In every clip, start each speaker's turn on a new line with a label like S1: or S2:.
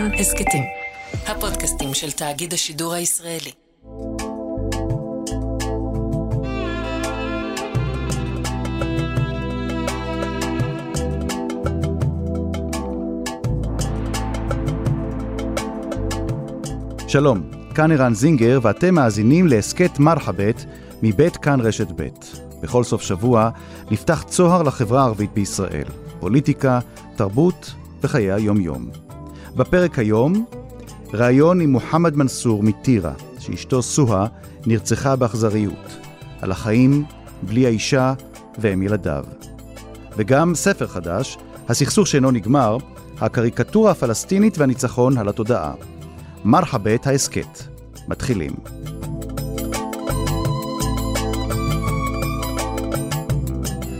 S1: כאן הסכתים, הפודקאסטים של תאגיד השידור הישראלי.
S2: שלום, כאן ערן זינגר ואתם מאזינים להסכת מרחבת מבית כאן רשת ב'. בכל סוף שבוע נפתח צוהר לחברה הערבית בישראל, פוליטיקה, תרבות וחיי היום-יום. בפרק היום, ראיון עם מוחמד מנסור מטירה, שאשתו סוהא נרצחה באכזריות, על החיים בלי האישה והם ילדיו. וגם ספר חדש, הסכסוך שאינו נגמר, הקריקטורה הפלסטינית והניצחון על התודעה. מרחבת ההסכת. מתחילים.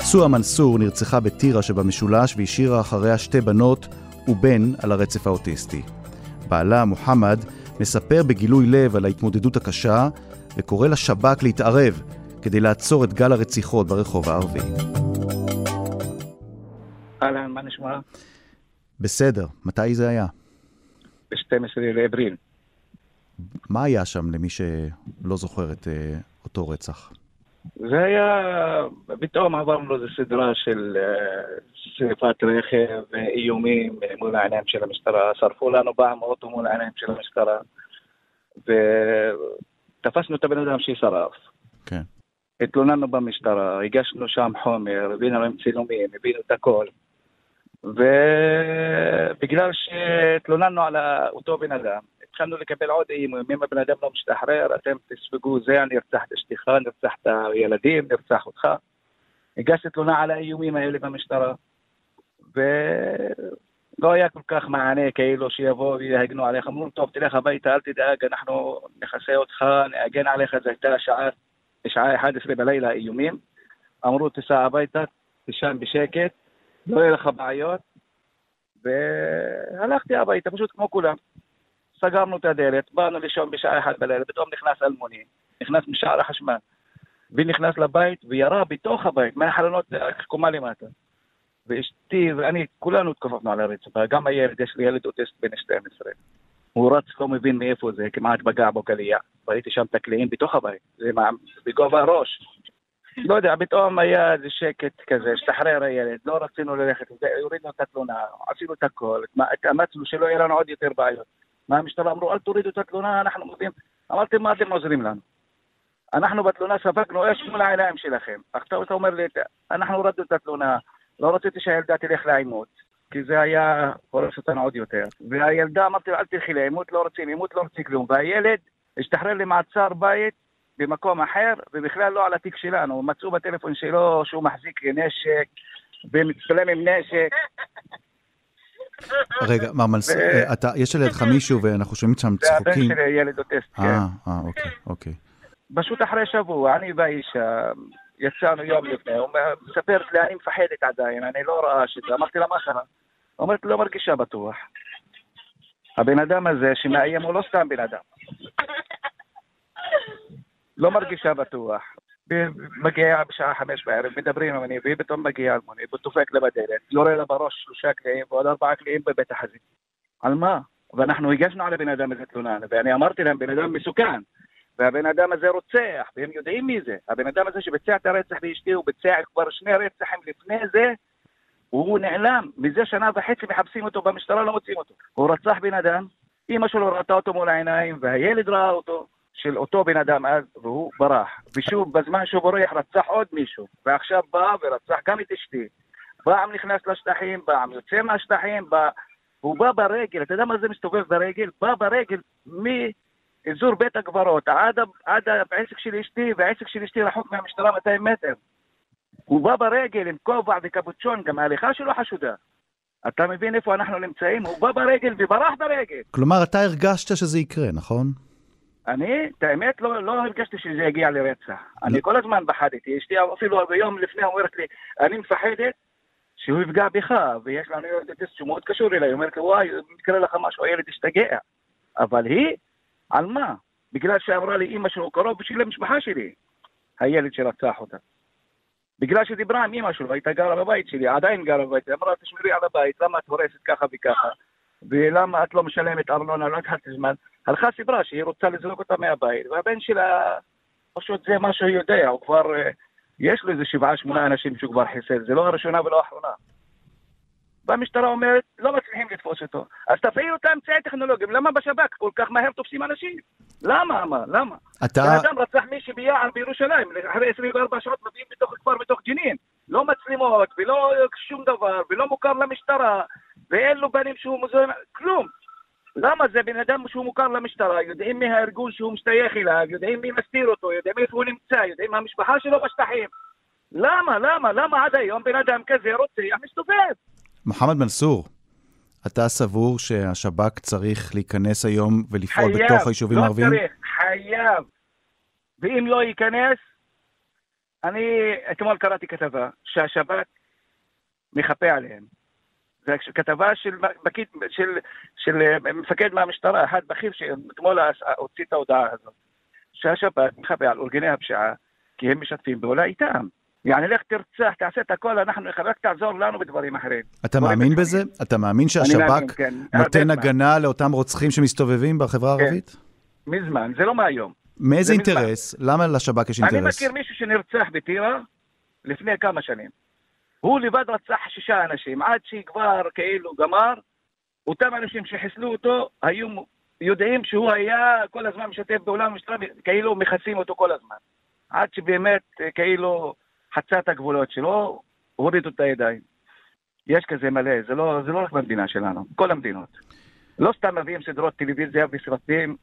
S2: סואה מנסור נרצחה בטירה שבמשולש והשאירה אחריה שתי בנות ובן על הרצף האוטיסטי. בעלה, מוחמד, מספר בגילוי לב על ההתמודדות הקשה וקורא לשב"כ להתערב כדי לעצור את גל הרציחות ברחוב הערבי.
S3: אהלן, מה נשמע?
S2: בסדר, מתי זה היה?
S3: ב-12 לאפריל.
S2: מה היה שם למי שלא זוכר את אה, אותו רצח?
S3: זה היה, פתאום עברנו איזו סדרה של אה, שרפת רכב, איומים מול העיניים של המשטרה, שרפו לנו פעם אוטו מול העיניים של המשטרה, ותפסנו את הבן אדם ששרף.
S2: כן.
S3: התלוננו במשטרה, הגשנו שם חומר, הבאנו להם צילומים, הבאנו את הכל. ובגלל שהתלוננו על אותו בן אדם, התחלנו לקבל עוד איומים, אם הבן אדם לא משתחרר, אתם תספגו זה, אני ארצח את אשתך, נרצח את הילדים, נרצח אותך. הגשתי תלונה על האיומים האלה במשטרה, ולא היה כל כך מענה כאילו שיבואו ויהגנו עליך, אמרו, טוב, תלך הביתה, אל תדאג, אנחנו נכסה אותך, נאגן עליך, זו הייתה שעה, שעה 11 בלילה איומים. אמרו, תיסע הביתה, תישן בשקט, לא יהיה לך בעיות, והלכתי הביתה, פשוט כמו כולם. סגרנו את הדלת, באנו לישון בשעה אחת בלילה, פתאום נכנס אלמוני, נכנס משער החשמל, ונכנס לבית וירה בתוך הבית, מהחלונות קומה למטה. ואשתי ואני, כולנו התכופפנו על הרצפה, גם הילד, יש לי ילד אוטיסט בן 12. הוא רץ, לא מבין מאיפה זה, כמעט פגע בו קליע. ראיתי שם את הקליעים בתוך הבית, זה בגובה הראש. לא יודע, פתאום היה איזה שקט כזה, השתחרר הילד, לא רצינו ללכת, הורידנו את התלונה, עשינו את הכל, התאמצנו שלא יהיה לנו עוד יותר בעיות. מה המשטרה אמרו, אל תורידו את התלונה, אנחנו מודים. אמרתי, מה אתם עוזרים לנו? אנחנו בתלונה ספגנו אש מול העיניים שלכם. עכשיו אתה אומר לי, אנחנו הורדנו את התלונה, לא רציתי שהילדה תלך לעימות, כי זה היה הורס אותנו עוד יותר. והילדה אמרתי, אל תלכי לעימות, לא רוצים עימות, לא רוצים כלום. והילד השתחרר למעצר בית במקום אחר, ובכלל לא על התיק שלנו. מצאו בטלפון שלו שהוא מחזיק נשק, ומצטלם עם נשק.
S2: רגע, מר מנסור, אה, אתה, יש לידך מישהו ואנחנו שומעים שם צחוקים.
S3: זה הבן שלי, ילד אוטיסט, כן.
S2: אה, אה, אוקיי, אוקיי.
S3: פשוט אחרי שבוע, אני והאישה, יצאנו יום לפני, הוא מספרת לי, אני מפחדת עדיין, אני לא רואה שזה. אמרתי לה, מה קרה? אומרת, לא מרגישה בטוח. הבן אדם הזה שמאיים הוא לא סתם בן אדם. לא מרגישה בטוח. מגיע בשעה חמש בערב, מדברים עם והיא פתאום מגיעה אלמוני, ודופק לה בדלת, יורה לה בראש שלושה קליעים ועוד ארבעה קליעים בבית החזית. על מה? ואנחנו הגשנו על הבן אדם הזה תלונה, ואני אמרתי להם, בן אדם מסוכן, והבן אדם הזה רוצח, והם יודעים מי זה. הבן אדם הזה שביצע את הרצח לאשתי, הוא ביצע כבר שני רצחים לפני זה, הוא נעלם. מזה שנה וחצי מחפשים אותו במשטרה, לא מוצאים אותו. הוא רצח בן אדם, אמא שלו ראתה אותו מול העיניים, והילד ראה אותו. של אותו בן אדם אז, והוא ברח. ושוב, בזמן שהוא בורח רצח עוד מישהו, ועכשיו בא ורצח גם את אשתי. פעם נכנס לשטחים, פעם יוצא מהשטחים, בא... הוא בא ברגל, אתה יודע מה זה מסתובב ברגל? בא ברגל מאזור בית הקברות עד, עד העסק של אשתי, והעסק של אשתי רחוק מהמשטרה 200 מטר. הוא בא ברגל עם כובע וקפוצ'ון, גם ההליכה שלו חשודה. אתה מבין איפה אנחנו נמצאים? הוא בא ברגל וברח ברגל.
S2: כלומר, אתה הרגשת שזה יקרה, נכון?
S3: אני, את האמת, לא, לא הרגשתי שזה יגיע לרצח. אני כל הזמן פחדתי. אשתי אפילו ביום לפני אומרת לי, אני מפחדת שהוא יפגע בך, ויש לנו ילד שהוא מאוד קשור אליי. היא אומרת לי, וואי, אם יקרה לך משהו, הילד ישתגע. אבל היא, על מה? בגלל שאמרה לי, אימא שלו קרוב בשביל המשפחה שלי, הילד שרצח אותה. בגלל שדיברה עם אימא שלו, הייתה גרה בבית שלי, עדיין גרה בבית, אמרה, תשמרי על הבית, למה את הורסת ככה וככה? ולמה את לא משלמת ארנונה, לא לקחת זמן. הלכה סיפרה שהיא רוצה לזרוק אותה מהבית, והבן שלה, פשוט זה מה שהוא יודע, הוא כבר, אה, יש לו איזה שבעה, שמונה אנשים שהוא כבר חיסל, זה לא הראשונה ולא האחרונה. והמשטרה אומרת, לא מצליחים לתפוס אותו. אז תפעילו את האמצעי טכנולוגיים, למה בשב"כ כל כך מהר תופסים אנשים? למה? מה? למה?
S2: אתה...
S3: בן אדם רצח מישהי ביער בירושלים, אחרי 24 שעות מביאים בתוך כפר בתוך ג'נין. לא מצלמות, ולא שום דבר, ולא מוכר למשטרה, ואין לו בנים שהוא מזוהה, כלום. למה זה בן אדם שהוא מוכר למשטרה, יודעים מי הארגון שהוא משתייך אליו, יודעים מי מסתיר אותו, יודעים איפה הוא נמצא, יודעים המשפחה שלו בשטחים. למה, למה, למה עד היום בן אדם כזה רוצח מסתובב?
S2: מוחמד מנסור, אתה סבור שהשב"כ צריך להיכנס היום ולפעול
S3: חייב,
S2: בתוך היישובים
S3: לא
S2: הערביים?
S3: צריך, חייב. ואם לא ייכנס, אני אתמול קראתי כתבה שהשב"כ מחפה עליהם. זו כתבה של, פקיד, של, של אה, מפקד מהמשטרה, אחד בכיר שאתמול הוציא את ההודעה הזאת, שהשב"כ מחפה על ארגוני הפשיעה כי הם משתפים פעולה איתם. יעני, לך תרצח, תעשה את הכל, אנחנו, רק תעזור לנו בדברים אחרים.
S2: אתה מאמין. בזה? אתה מאמין
S3: אני
S2: שהשב"כ
S3: כן.
S2: נותן הגנה לאותם רוצחים שמסתובבים בחברה
S3: כן.
S2: הערבית?
S3: מזמן, זה לא מהיום.
S2: מאיזה
S3: זה מזמן.
S2: אינטרס? למה לשב"כ יש
S3: אני
S2: אינטרס?
S3: מכיר מישהו שנרצח בטירה לפני כמה שנים. הוא לבד רצח שישה אנשים, עד שכבר כאילו גמר, אותם אנשים שחיסלו אותו היו יודעים שהוא היה כל הזמן משתף פעולה עם המשטרה, כאילו מכסים אותו כל הזמן. עד שבאמת אה, כאילו חצה את הגבולות שלו, הורידו את הידיים. יש כזה מלא, זה לא, זה לא רק במדינה שלנו, כל המדינות. לא סתם מביאים סדרות טלוויזיה וסרטים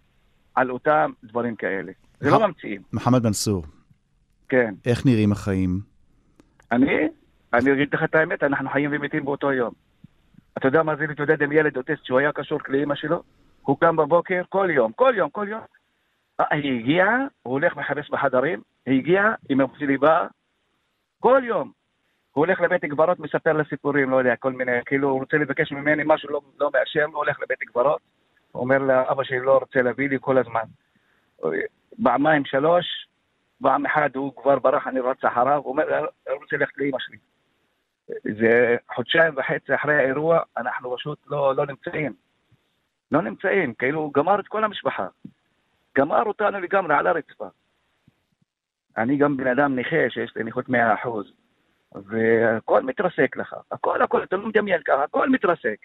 S3: על אותם דברים כאלה. זה לא ממציאים,
S2: מוחמד מנסור,
S3: כן.
S2: איך נראים החיים?
S3: אני, אני אגיד לך את האמת, אנחנו חיים ומתים באותו יום. אתה יודע מה זה להתמודד עם ילד אוטיסט שהוא היה קשור לאמא שלו? הוא קם בבוקר כל יום, כל יום, כל יום. אה, היא הגיעה, הוא הולך מחפש בחדרים, היא הגיעה, אמא שלי באה, כל יום. הוא הולך לבית קברות, מספר לה סיפורים, לא יודע, כל מיני, כאילו, הוא רוצה לבקש ממני משהו, לא, לא מאשר, הוא הולך לבית קברות, אומר לה, אבא שלי לא רוצה להביא לי כל הזמן. פעמיים, שלוש, פעם אחת הוא כבר ברח, אני רץ אחריו, הוא אומר, אני רוצה ללכת לאמא שלי. זה חודשיים וחצי אחרי האירוע, אנחנו פשוט לא, לא נמצאים. לא נמצאים, כאילו הוא גמר את כל המשפחה. גמר אותנו לגמרי על הרצפה. אני גם בן אדם נכה שיש לי נכות 100%, והכל מתרסק לך. הכל, הכל, אתה לא מדמיין ככה, הכל מתרסק.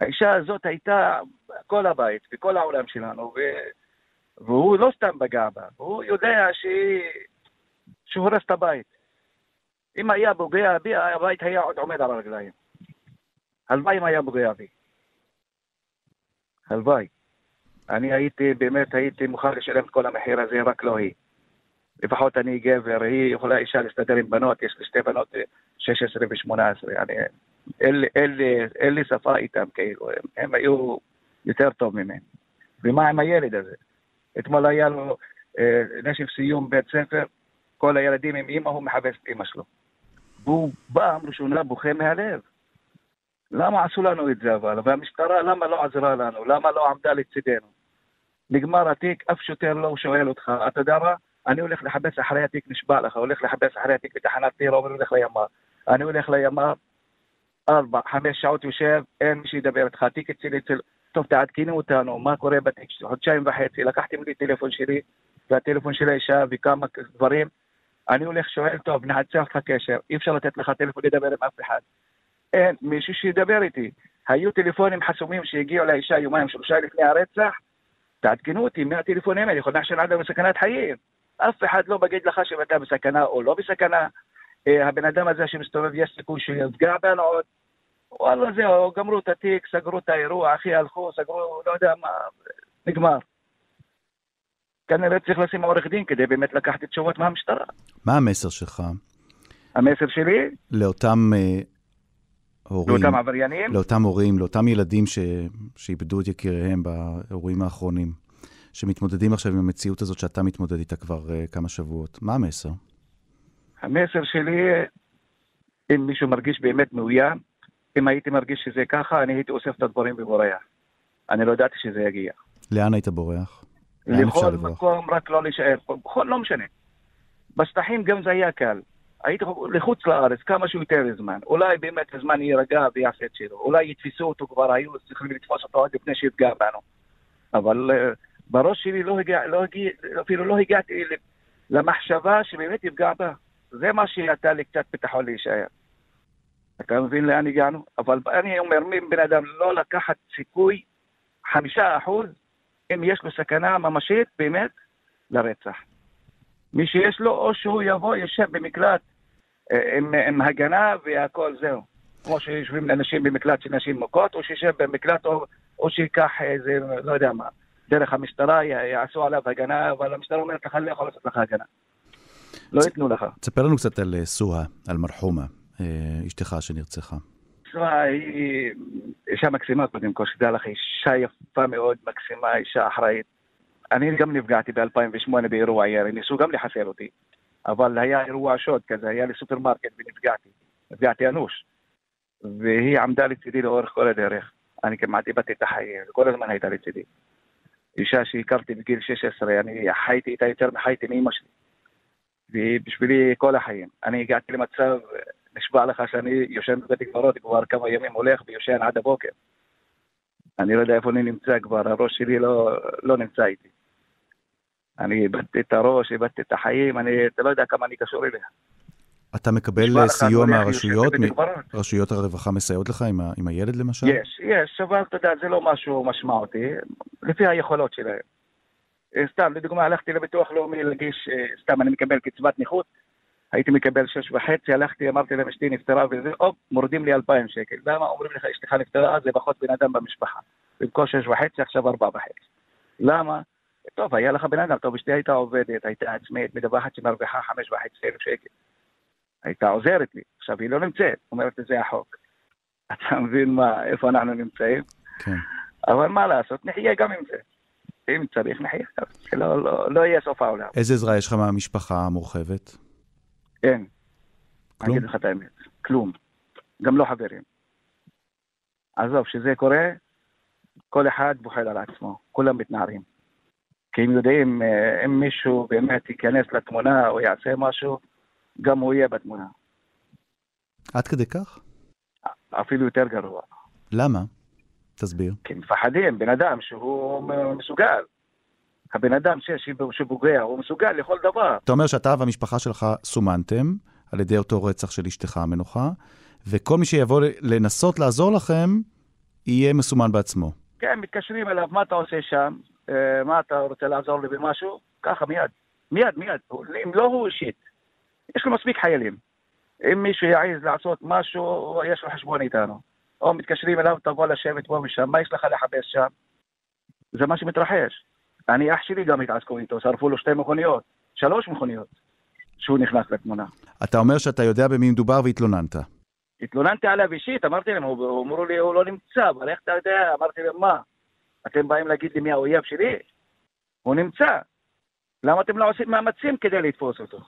S3: האישה הזאת הייתה כל הבית, בכל העולם שלנו, ו... והוא לא סתם פגע בה, הוא יודע שהיא... שהוא הרס את הבית. אם היה פוגע בי, הבית היה עוד עומד על הרגליים. הלוואי אם היה פוגע בי. הלוואי. אני הייתי, באמת הייתי מוכן לשלם את כל המחיר הזה, רק לא היא. לפחות אני גבר, היא יכולה אישה להסתדר עם בנות, יש לי שתי בנות, אה, 16 ו-18. אני, אין, לי- שפה איתם, כאילו, הם, הם היו יותר טוב ממני. ומה עם הילד הזה? אתמול היה לו אה, נשף סיום בית ספר, כל הילדים עם אמא, הוא מחפש את אמא שלו. והוא פעם ראשונה בוכה מהלב. למה עשו לנו את זה אבל? והמשטרה, למה לא עזרה לנו? למה לא עמדה לצידנו? נגמר התיק, אף שוטר לא שואל אותך, אתה יודע מה? אני הולך לחפש אחרי התיק, נשבע לך, הולך לחפש אחרי התיק בתחנת טירה, אומר הולך לימ"ר. אני הולך לימ"ר, ארבע, חמש שעות יושב, אין מי שידבר איתך, התיק אצלי אצל... טוב, תעדכנו אותנו, מה קורה בתיק, חודשיים וחצי, לקחתם לי טלפון שלי, והטלפון של האישה וכמה דברים. אני הולך, שואל, טוב, נעצר לך קשר, אי אפשר לתת לך טלפון לדבר עם אף אחד. אין מישהו שידבר איתי. היו טלפונים חסומים שהגיעו לאישה יומיים, שלושה לפני הרצח, תעדכנו אותי מהטלפונים האלה, יכול להיות שעד בסכנת חיים. אף אחד לא מגיד לך שאתה בסכנה או לא בסכנה. אה, הבן אדם הזה שמסתובב, יש סיכוי שיפגע בנו עוד. וואלה, זהו, גמרו את התיק, סגרו את האירוע, אחי הלכו, סגרו, לא יודע מה, נגמר. כנראה צריך לשים עורך דין כדי באמת לקחת תשובות מהמשטרה.
S2: מה המסר שלך
S3: המסר שלי,
S2: לאותם אה, הורים,
S3: לאותם עבריינים,
S2: לאותם הורים, לאותם ילדים ש... שאיבדו את יקיריהם באירועים האחרונים, שמתמודדים עכשיו עם המציאות הזאת שאתה מתמודד איתה כבר uh, כמה שבועות? מה המסר?
S3: המסר שלי, אם מישהו מרגיש באמת מאוים, אם הייתי מרגיש שזה ככה, אני הייתי אוסף את הדברים ובורח. אני לא ידעתי שזה יגיע.
S2: לאן היית בורח?
S3: לכל? מקום, רק לא להישאר. בכל, לא משנה. בשטחים גם זה היה קל. הייתי לחוץ לארץ כמה שיותר זמן. אולי באמת הזמן יירגע ויעשה את שלו. אולי יתפסו אותו כבר, היו צריכים לתפוס אותו עד לפני שיפגע בנו. אבל uh, בראש שלי לא הגע, לא הגיע, אפילו לא הגעתי למחשבה שבאמת יפגע בה. זה מה שנתן לי קצת ביטחון להישאר. אתה מבין לאן הגענו? אבל אני אומר, מי בן אדם לא לקחת סיכוי חמישה אחוז אם יש לו סכנה ממשית באמת לרצח. מי שיש לו, או שהוא יבוא, יושב במקלט אה, עם, עם הגנה והכל זהו. כמו שיושבים אנשים במקלט של נשים מוכות, או שישב במקלט, או, או שייקח איזה, לא יודע מה, דרך המשטרה, יעשו עליו הגנה, אבל המשטרה אומרת לך, לא יכול לעשות לך הגנה. לא ייתנו לך.
S2: תספר לנו קצת על אה, סוהה, על מרחומה, אה, אשתך שנרצחה.
S3: סוהה היא אישה מקסימה קודם כל, שתדע לך, אישה יפה מאוד, מקסימה, אישה אחראית. אני גם נפגעתי ב-2008 באירוע ירי, ניסו גם לחסל אותי. אבל היה אירוע שוד כזה, היה לי סופרמרקט ונפגעתי. נפגעתי אנוש. והיא עמדה לצידי לאורך כל הדרך. אני כמעט איבדתי את החיים, וכל הזמן הייתה לצידי. אישה שהכרתי בגיל 16, אני חייתי איתה יותר מחייתי מאמא שלי. והיא בשבילי כל החיים. אני הגעתי למצב, נשבע לך שאני יושן בבית קברות כבר כמה ימים, הולך ויושן עד הבוקר. אני לא יודע איפה אני נמצא כבר, הראש שלי לא, לא נמצא איתי. אני איבדתי את הראש, איבדתי את החיים, אני, אתה לא יודע כמה אני קשור אליה.
S2: אתה מקבל סיוע מהרשויות? רשויות הרווחה מסייעות לך עם, ה, עם הילד למשל?
S3: יש, יש, אבל אתה יודע, זה לא משהו משמעותי, לפי היכולות שלהם. אה, סתם, לדוגמה, הלכתי לביטוח לאומי להגיש, אה, סתם, אני מקבל קצבת נכות, הייתי מקבל שש וחצי, הלכתי, אמרתי להם, אשתי נפטרה וזה, הופ, מורידים לי אלפיים שקל. למה? אומרים לך, אשתך נפטרה, זה פחות בן אדם במשפחה. במקום שש וחצי, עכשיו ארבע וחצי. למה? טוב, היה לך בן אדם, טוב, אשתי הייתה עובדת, הייתה עצמאית, מדווחת שמרוויחה חמש וחצי אלף שקל. הייתה עוזרת לי. עכשיו, היא לא נמצאת, אומרת זה החוק. אתה מבין מה, איפה אנחנו נמצאים?
S2: כן.
S3: אבל מה לעשות, נחיה גם עם זה. אם צריך, נחיה. לא, לא, לא יהיה סוף העולם.
S2: איזה עזרה יש לך מהמשפחה המורחבת?
S3: אין. כלום? אני אגיד לך את האמת, כלום. גם לא חברים. עזוב, כשזה קורה, כל אחד בוחל על עצמו, כולם מתנערים. כי הם יודעים, אה, אם מישהו באמת ייכנס לתמונה או יעשה משהו, גם הוא יהיה בתמונה.
S2: עד כדי כך?
S3: אפילו יותר גרוע.
S2: למה? תסביר.
S3: כי מפחדים, בן אדם שהוא מסוגל. הבן אדם שפוגע, הוא מסוגל לכל דבר.
S2: אתה אומר שאתה והמשפחה שלך סומנתם על ידי אותו רצח של אשתך המנוחה, וכל מי שיבוא לנסות לעזור לכם, יהיה מסומן בעצמו.
S3: כן, מתקשרים אליו, מה אתה עושה שם? אה, מה אתה רוצה לעזור לי במשהו? ככה, מיד. מיד, מיד. אם לא הוא אישית. יש לו מספיק חיילים. אם מישהו יעז לעשות משהו, יש לו חשבון איתנו. או מתקשרים אליו, תבוא לשבת פה ושם, מה יש לך לחפש שם? זה מה שמתרחש. אני, אח שלי גם התעסקו איתו, שרפו לו שתי מכוניות, שלוש מכוניות, שהוא נכנס לתמונה.
S2: אתה אומר שאתה יודע במי מדובר והתלוננת.
S3: התלוננתי עליו אישית, אמרתי להם, אמרו לי, הוא לא נמצא, אבל איך אתה יודע? אמרתי להם, מה? אתם באים להגיד לי מי האויב שלי? הוא נמצא. למה אתם לא עושים מאמצים כדי לתפוס אותו?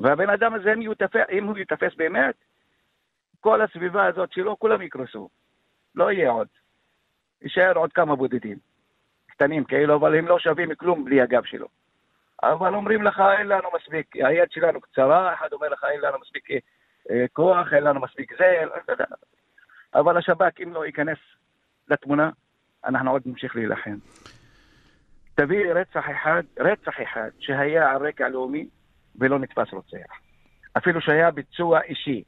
S3: והבן אדם הזה, אם, יותפס, אם הוא ייתפס באמת, כל הסביבה הזאת שלו, כולם יקרסו. לא יהיה עוד. יישאר עוד כמה בודדים. קטנים כאילו, אבל הם לא שווים כלום בלי הגב שלו. אבל אומרים לך, אין לנו מספיק, היד שלנו קצרה, אחד אומר לך, אין לנו מספיק אה, כוח, אין לנו מספיק זה. אבל השב"כ, אם לא ייכנס לתמונה, אנחנו עוד נמשיך להילחם. תביא רצח אחד, רצח אחד, שהיה על רקע לאומי, ולא נתפס רוצח. אפילו שהיה ביצוע אישי.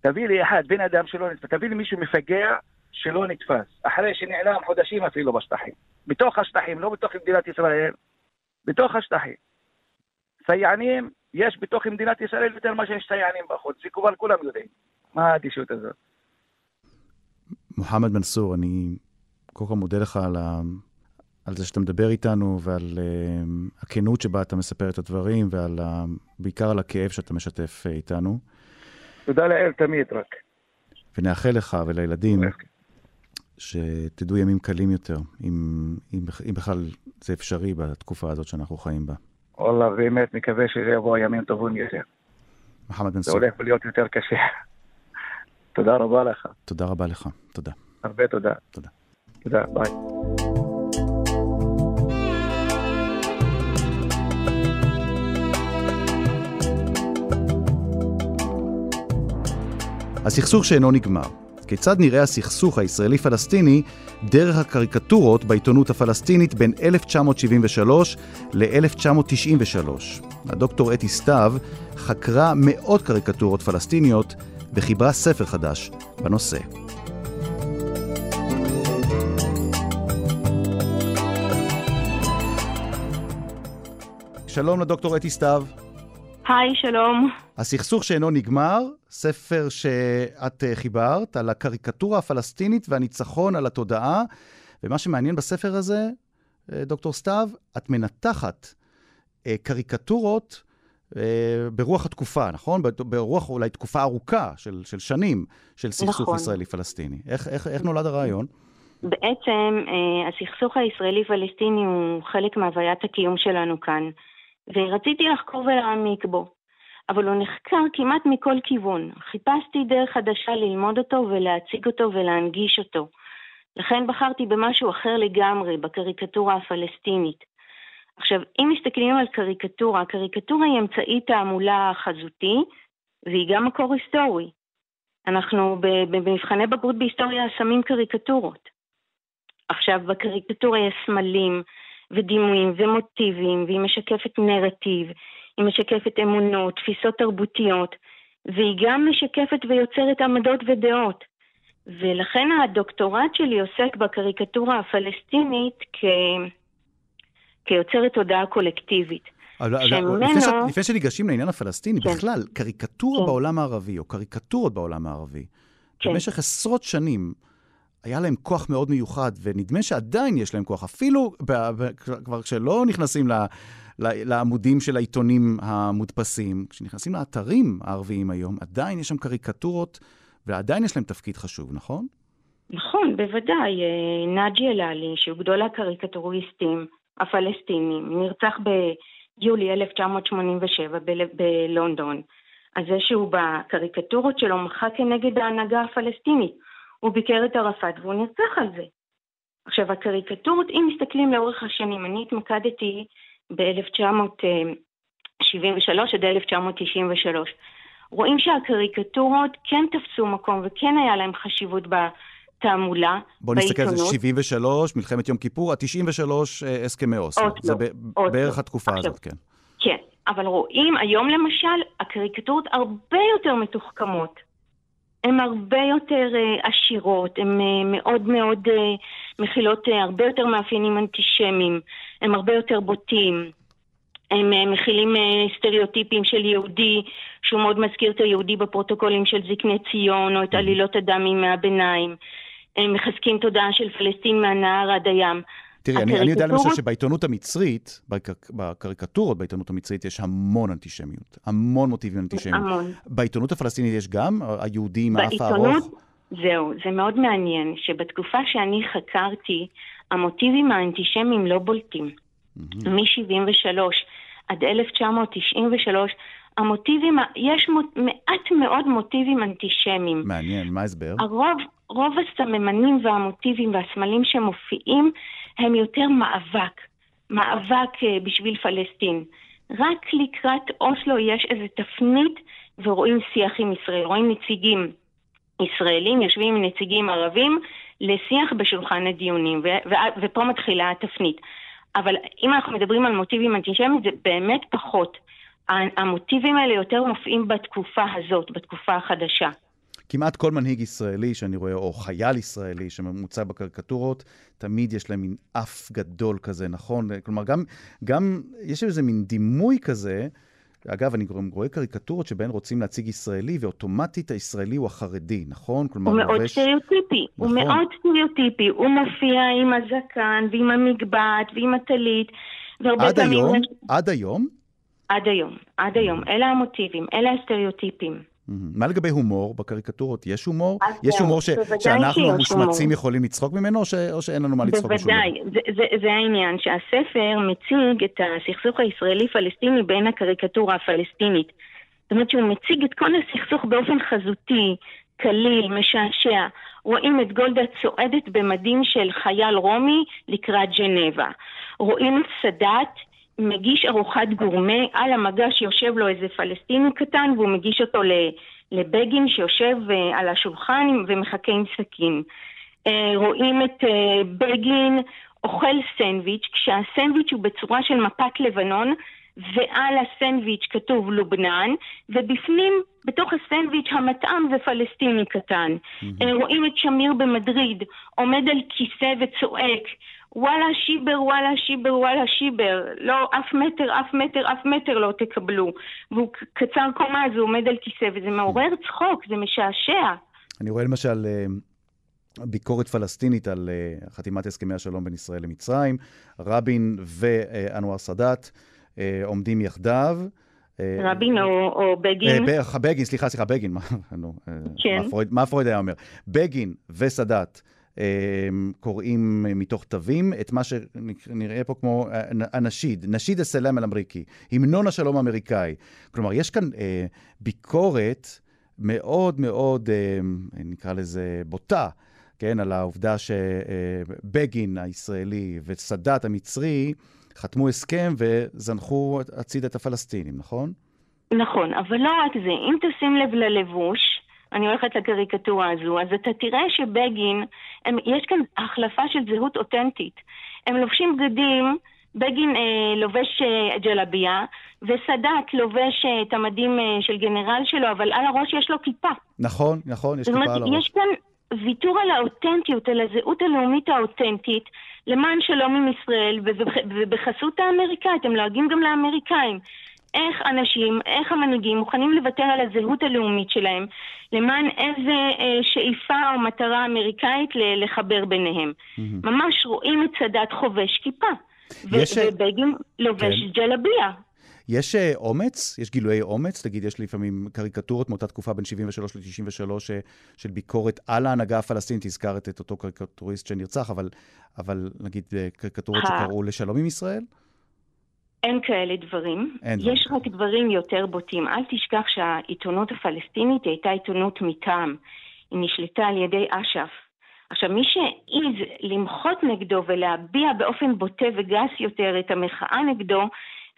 S3: תביא לי אחד, בן אדם שלא נתפס, תביא לי מישהו מפגע שלא נתפס, אחרי שנעלם חודשים אפילו בשטחים. בתוך השטחים, לא בתוך מדינת ישראל, בתוך השטחים. סייענים, יש בתוך מדינת ישראל יותר ממה שיש סייענים בחוץ, זה כבר כולם יודעים. מה האדישות הזאת?
S2: מוחמד מנסור, אני קודם כל מודה לך על. על זה שאתה מדבר איתנו ועל uh, הכנות שבה אתה מספר את הדברים ועל ה... בעיקר על הכאב שאתה משתף uh, איתנו.
S3: תודה לאל תמיד רק.
S2: ונאחל לך ולילדים שתדעו ימים קלים יותר, אם, אם, אם בכלל זה אפשרי בתקופה הזאת שאנחנו חיים בה.
S3: וואלה, באמת מקווה שזה יבוא ימים טובים יותר.
S2: מוחמד בן
S3: סוף. זה הולך להיות יותר קשה. תודה רבה לך.
S2: תודה רבה לך, תודה.
S3: הרבה תודה.
S2: תודה.
S3: תודה, ביי.
S2: הסכסוך שאינו נגמר. כיצד נראה הסכסוך הישראלי-פלסטיני דרך הקריקטורות בעיתונות הפלסטינית בין 1973 ל-1993. הדוקטור אתי סתיו חקרה מאות קריקטורות פלסטיניות וחיברה ספר חדש בנושא. שלום לדוקטור אתי סתיו.
S4: היי, שלום.
S2: הסכסוך שאינו נגמר, ספר שאת אה, חיברת על הקריקטורה הפלסטינית והניצחון על התודעה. ומה שמעניין בספר הזה, אה, דוקטור סתיו, את מנתחת אה, קריקטורות ברוח התקופה, נכון? ברוח אולי תקופה ארוכה של, של שנים של סכסוך נכון. ישראלי-פלסטיני. איך, איך, איך נולד הרעיון?
S4: בעצם הסכסוך הישראלי-פלסטיני הוא חלק מהוויית הקיום שלנו כאן. ורציתי לחקור ולהעמיק בו. אבל הוא נחקר כמעט מכל כיוון. חיפשתי דרך חדשה ללמוד אותו ולהציג אותו ולהנגיש אותו. לכן בחרתי במשהו אחר לגמרי, בקריקטורה הפלסטינית. עכשיו, אם מסתכלים על קריקטורה, קריקטורה היא אמצעי תעמולה חזותי, והיא גם מקור היסטורי. אנחנו במבחני בגרות בהיסטוריה שמים קריקטורות. עכשיו, בקריקטורה יש סמלים, ודימויים ומוטיבים, והיא משקפת נרטיב, היא משקפת אמונות, תפיסות תרבותיות, והיא גם משקפת ויוצרת עמדות ודעות. ולכן הדוקטורט שלי עוסק בקריקטורה הפלסטינית כ... כיוצרת תודעה קולקטיבית.
S2: אבל, שממנו... לפני, ש... לפני שניגשים לעניין הפלסטיני, כן. בכלל, קריקטורה כן. בעולם הערבי, או קריקטורות בעולם הערבי, כן. במשך עשרות שנים, היה להם כוח מאוד מיוחד, ונדמה שעדיין יש להם כוח, אפילו כבר כשלא נכנסים לעמודים של העיתונים המודפסים, כשנכנסים לאתרים הערביים היום, עדיין יש שם קריקטורות, ועדיין יש להם תפקיד חשוב, נכון?
S4: נכון, בוודאי. אה, נאג'י אלעלי, שהוא גדול הקריקטוריסטים הפלסטינים, נרצח ביולי 1987 ב- בלונדון. אז זה שהוא בקריקטורות שלו מחה כנגד ההנהגה הפלסטינית. הוא ביקר את ערפאת והוא נרצח על זה. עכשיו, הקריקטורות, אם מסתכלים לאורך השנים, אני התמקדתי ב-1973 עד 1993. רואים שהקריקטורות כן תפסו מקום וכן היה להם חשיבות בתעמולה,
S2: בוא נסתכל על זה, 73, מלחמת יום כיפור, ה-93 אה, הסכמי אוסלו. זה ב- בערך התקופה עכשיו, הזאת, כן.
S4: כן, אבל רואים היום למשל, הקריקטורות הרבה יותר מתוחכמות. הן הרבה יותר uh, עשירות, הן uh, מאוד מאוד uh, מכילות uh, הרבה יותר מאפיינים אנטישמיים, הן הרבה יותר בוטים. הם uh, מכילים uh, סטריאוטיפים של יהודי, שהוא מאוד מזכיר את היהודי בפרוטוקולים של זקני ציון, או את עלילות הדם מימי הביניים. הם מחזקים תודעה של פלסטין מהנהר עד הים.
S2: תראי, אני, אני יודע למשל שבעיתונות המצרית, בקריקטורות בעיתונות המצרית יש המון אנטישמיות, המון מוטיבים אנטישמיים. המון. בעיתונות הפלסטינית יש גם? היהודי עם האף הארוך?
S4: זהו, זה מאוד מעניין, שבתקופה שאני חקרתי, המוטיבים האנטישמיים לא בולטים. Mm-hmm. מ-73 עד 1993, המוטיבים, יש מעט מאוד מוטיבים אנטישמיים.
S2: מעניין, מה ההסבר?
S4: הרוב, רוב הסממנים והמוטיבים והסמלים שמופיעים הם יותר מאבק, מאבק אה, בשביל פלסטין. רק לקראת אוסלו יש איזו תפנית ורואים שיח עם ישראל, רואים נציגים ישראלים יושבים עם נציגים ערבים לשיח בשולחן הדיונים, ו- ו- ופה מתחילה התפנית. אבל אם אנחנו מדברים על מוטיבים אנטישמיים זה באמת פחות. המוטיבים האלה יותר מופיעים בתקופה הזאת, בתקופה החדשה.
S2: כמעט כל מנהיג ישראלי שאני רואה, או חייל ישראלי שממוצע בקריקטורות, תמיד יש להם מין אף גדול כזה, נכון? כלומר, גם, גם יש איזה מין דימוי כזה, אגב, אני רואה קריקטורות שבהן רוצים להציג ישראלי, ואוטומטית הישראלי הוא החרדי, נכון?
S4: כלומר, הוא מאוד סטריאוטיפי, נכון. הוא מאוד סטריאוטיפי. הוא מופיע עם הזקן, ועם המגבעת, ועם הטלית,
S2: והרבה עד פעמים... היום? עד היום?
S4: עד היום, עד היום. אלה המוטיבים, אלה הסטריאוטיפים.
S2: מה לגבי הומור בקריקטורות? יש הומור? יש הומור ש... שאנחנו המושמצים יכולים לצחוק ממנו, או, ש... או שאין לנו מה לצחוק
S4: דבר? בוודאי, זה, זה, זה העניין, שהספר מציג את הסכסוך הישראלי-פלסטיני בין הקריקטורה הפלסטינית. זאת אומרת שהוא מציג את כל הסכסוך באופן חזותי, קליל, משעשע. רואים את גולדה צועדת במדים של חייל רומי לקראת ג'נבה. רואים את סאדאת מגיש ארוחת גורמה, על המגש יושב לו איזה פלסטיני קטן והוא מגיש אותו לבגין שיושב אה, על השולחן ומחכה עם סכין. אה, רואים את אה, בגין אוכל סנדוויץ', כשהסנדוויץ' הוא בצורה של מפת לבנון, ועל הסנדוויץ' כתוב לובנן, ובפנים, בתוך הסנדוויץ', המטעם זה פלסטיני קטן. Mm-hmm. רואים את שמיר במדריד, עומד על כיסא וצועק, וואלה שיבר, וואלה שיבר, וואלה שיבר. לא, אף מטר, אף מטר, אף מטר לא תקבלו. והוא קצר קומה, אז הוא עומד על כיסא, וזה מעורר צחוק, זה משעשע.
S2: אני רואה למשל... אה, ביקורת פלסטינית על uh, חתימת הסכמי השלום בין ישראל למצרים. רבין ואנואר סאדאת uh, עומדים יחדיו.
S4: רבין או, או בגין?
S2: בגין, סליחה, סליחה, בגין, מה, כן. מה, פרויד, מה פרויד היה אומר? בגין וסאדאת קוראים מתוך תווים את מה שנראה פה כמו הנשיד, נשיד הסלאם אל-אמריקי, המנון השלום האמריקאי. כלומר, יש כאן אה, ביקורת מאוד מאוד, אה, נקרא לזה, בוטה, כן, על העובדה שבגין הישראלי וסאדאת המצרי חתמו הסכם וזנחו הצד את הפלסטינים, נכון?
S4: נכון, אבל לא רק זה. אם תשים לב ללבוש, אני הולכת לקריקטורה הזו, אז אתה תראה שבגין, הם, יש כאן החלפה של זהות אותנטית. הם לובשים בגדים, בגין אה, לובש אה, ג'לביה, וסאדאת לובש אה, את המדים אה, של גנרל שלו, אבל על הראש יש לו כיפה.
S2: נכון, נכון, יש כיפה על הראש.
S4: יש כאן ויתור על האותנטיות, על הזהות הלאומית האותנטית, למען שלום עם ישראל, ובחסות האמריקאית, הם לועגים גם לאמריקאים. איך אנשים, איך המנהיגים מוכנים לוותר על הזהות הלאומית שלהם למען איזה אה, שאיפה או מטרה אמריקאית לחבר ביניהם. Mm-hmm. ממש רואים את סאדאת חובש כיפה. יש... ובגין לובש כן. ג'לביה.
S2: יש אה, אומץ? יש גילויי אומץ? נגיד, יש לפעמים קריקטורות מאותה תקופה בין 73 ל-93 אה, של ביקורת על ההנהגה הפלסטינית. הזכרת את אותו קריקטוריסט שנרצח, אבל, אבל נגיד אה, קריקטורות שקראו לשלום עם ישראל?
S4: אין כאלה דברים. אין יש רק דברים יותר בוטים. אל תשכח שהעיתונות הפלסטינית הייתה עיתונות מטעם. היא נשלטה על ידי אש"ף. עכשיו, מי שהעז למחות נגדו ולהביע באופן בוטה וגס יותר את המחאה נגדו,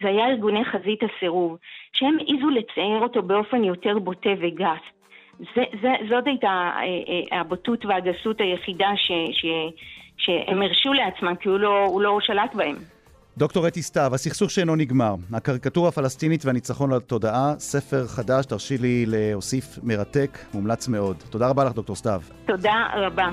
S4: זה היה ארגוני חזית הסירוב, שהם העזו לצייר אותו באופן יותר בוטה וגס. זה, זה, זאת הייתה אה, אה, הבוטות והגסות היחידה ש, ש, שהם הרשו לעצמם, כי הוא לא, הוא לא שלט בהם.
S2: דוקטור אתי סתיו, הסכסוך שאינו נגמר, הקריקטורה הפלסטינית והניצחון לתודעה, ספר חדש, תרשי לי להוסיף מרתק, מומלץ מאוד. תודה רבה לך, דוקטור סתיו.
S4: תודה רבה.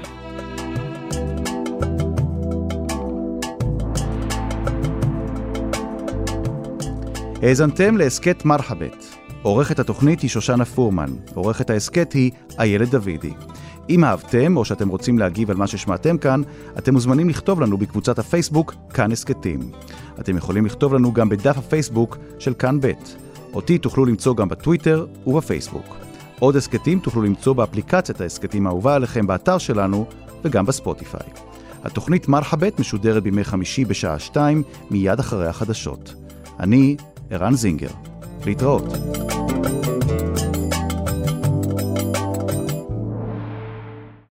S2: האזנתם להסכת מרחבת. עורכת התוכנית היא שושנה פורמן, עורכת ההסכת היא איילת דוידי. אם אהבתם או שאתם רוצים להגיב על מה ששמעתם כאן, אתם מוזמנים לכתוב לנו בקבוצת הפייסבוק כאן הסכתים. אתם יכולים לכתוב לנו גם בדף הפייסבוק של כאן ב'. אותי תוכלו למצוא גם בטוויטר ובפייסבוק. עוד הסכתים תוכלו למצוא באפליקציית ההסכתים האהובה עליכם באתר שלנו וגם בספוטיפיי. התוכנית מרחבת משודרת בימי חמישי בשעה 2 מיד אחרי החדשות. אני ערן זינגר. להתראות.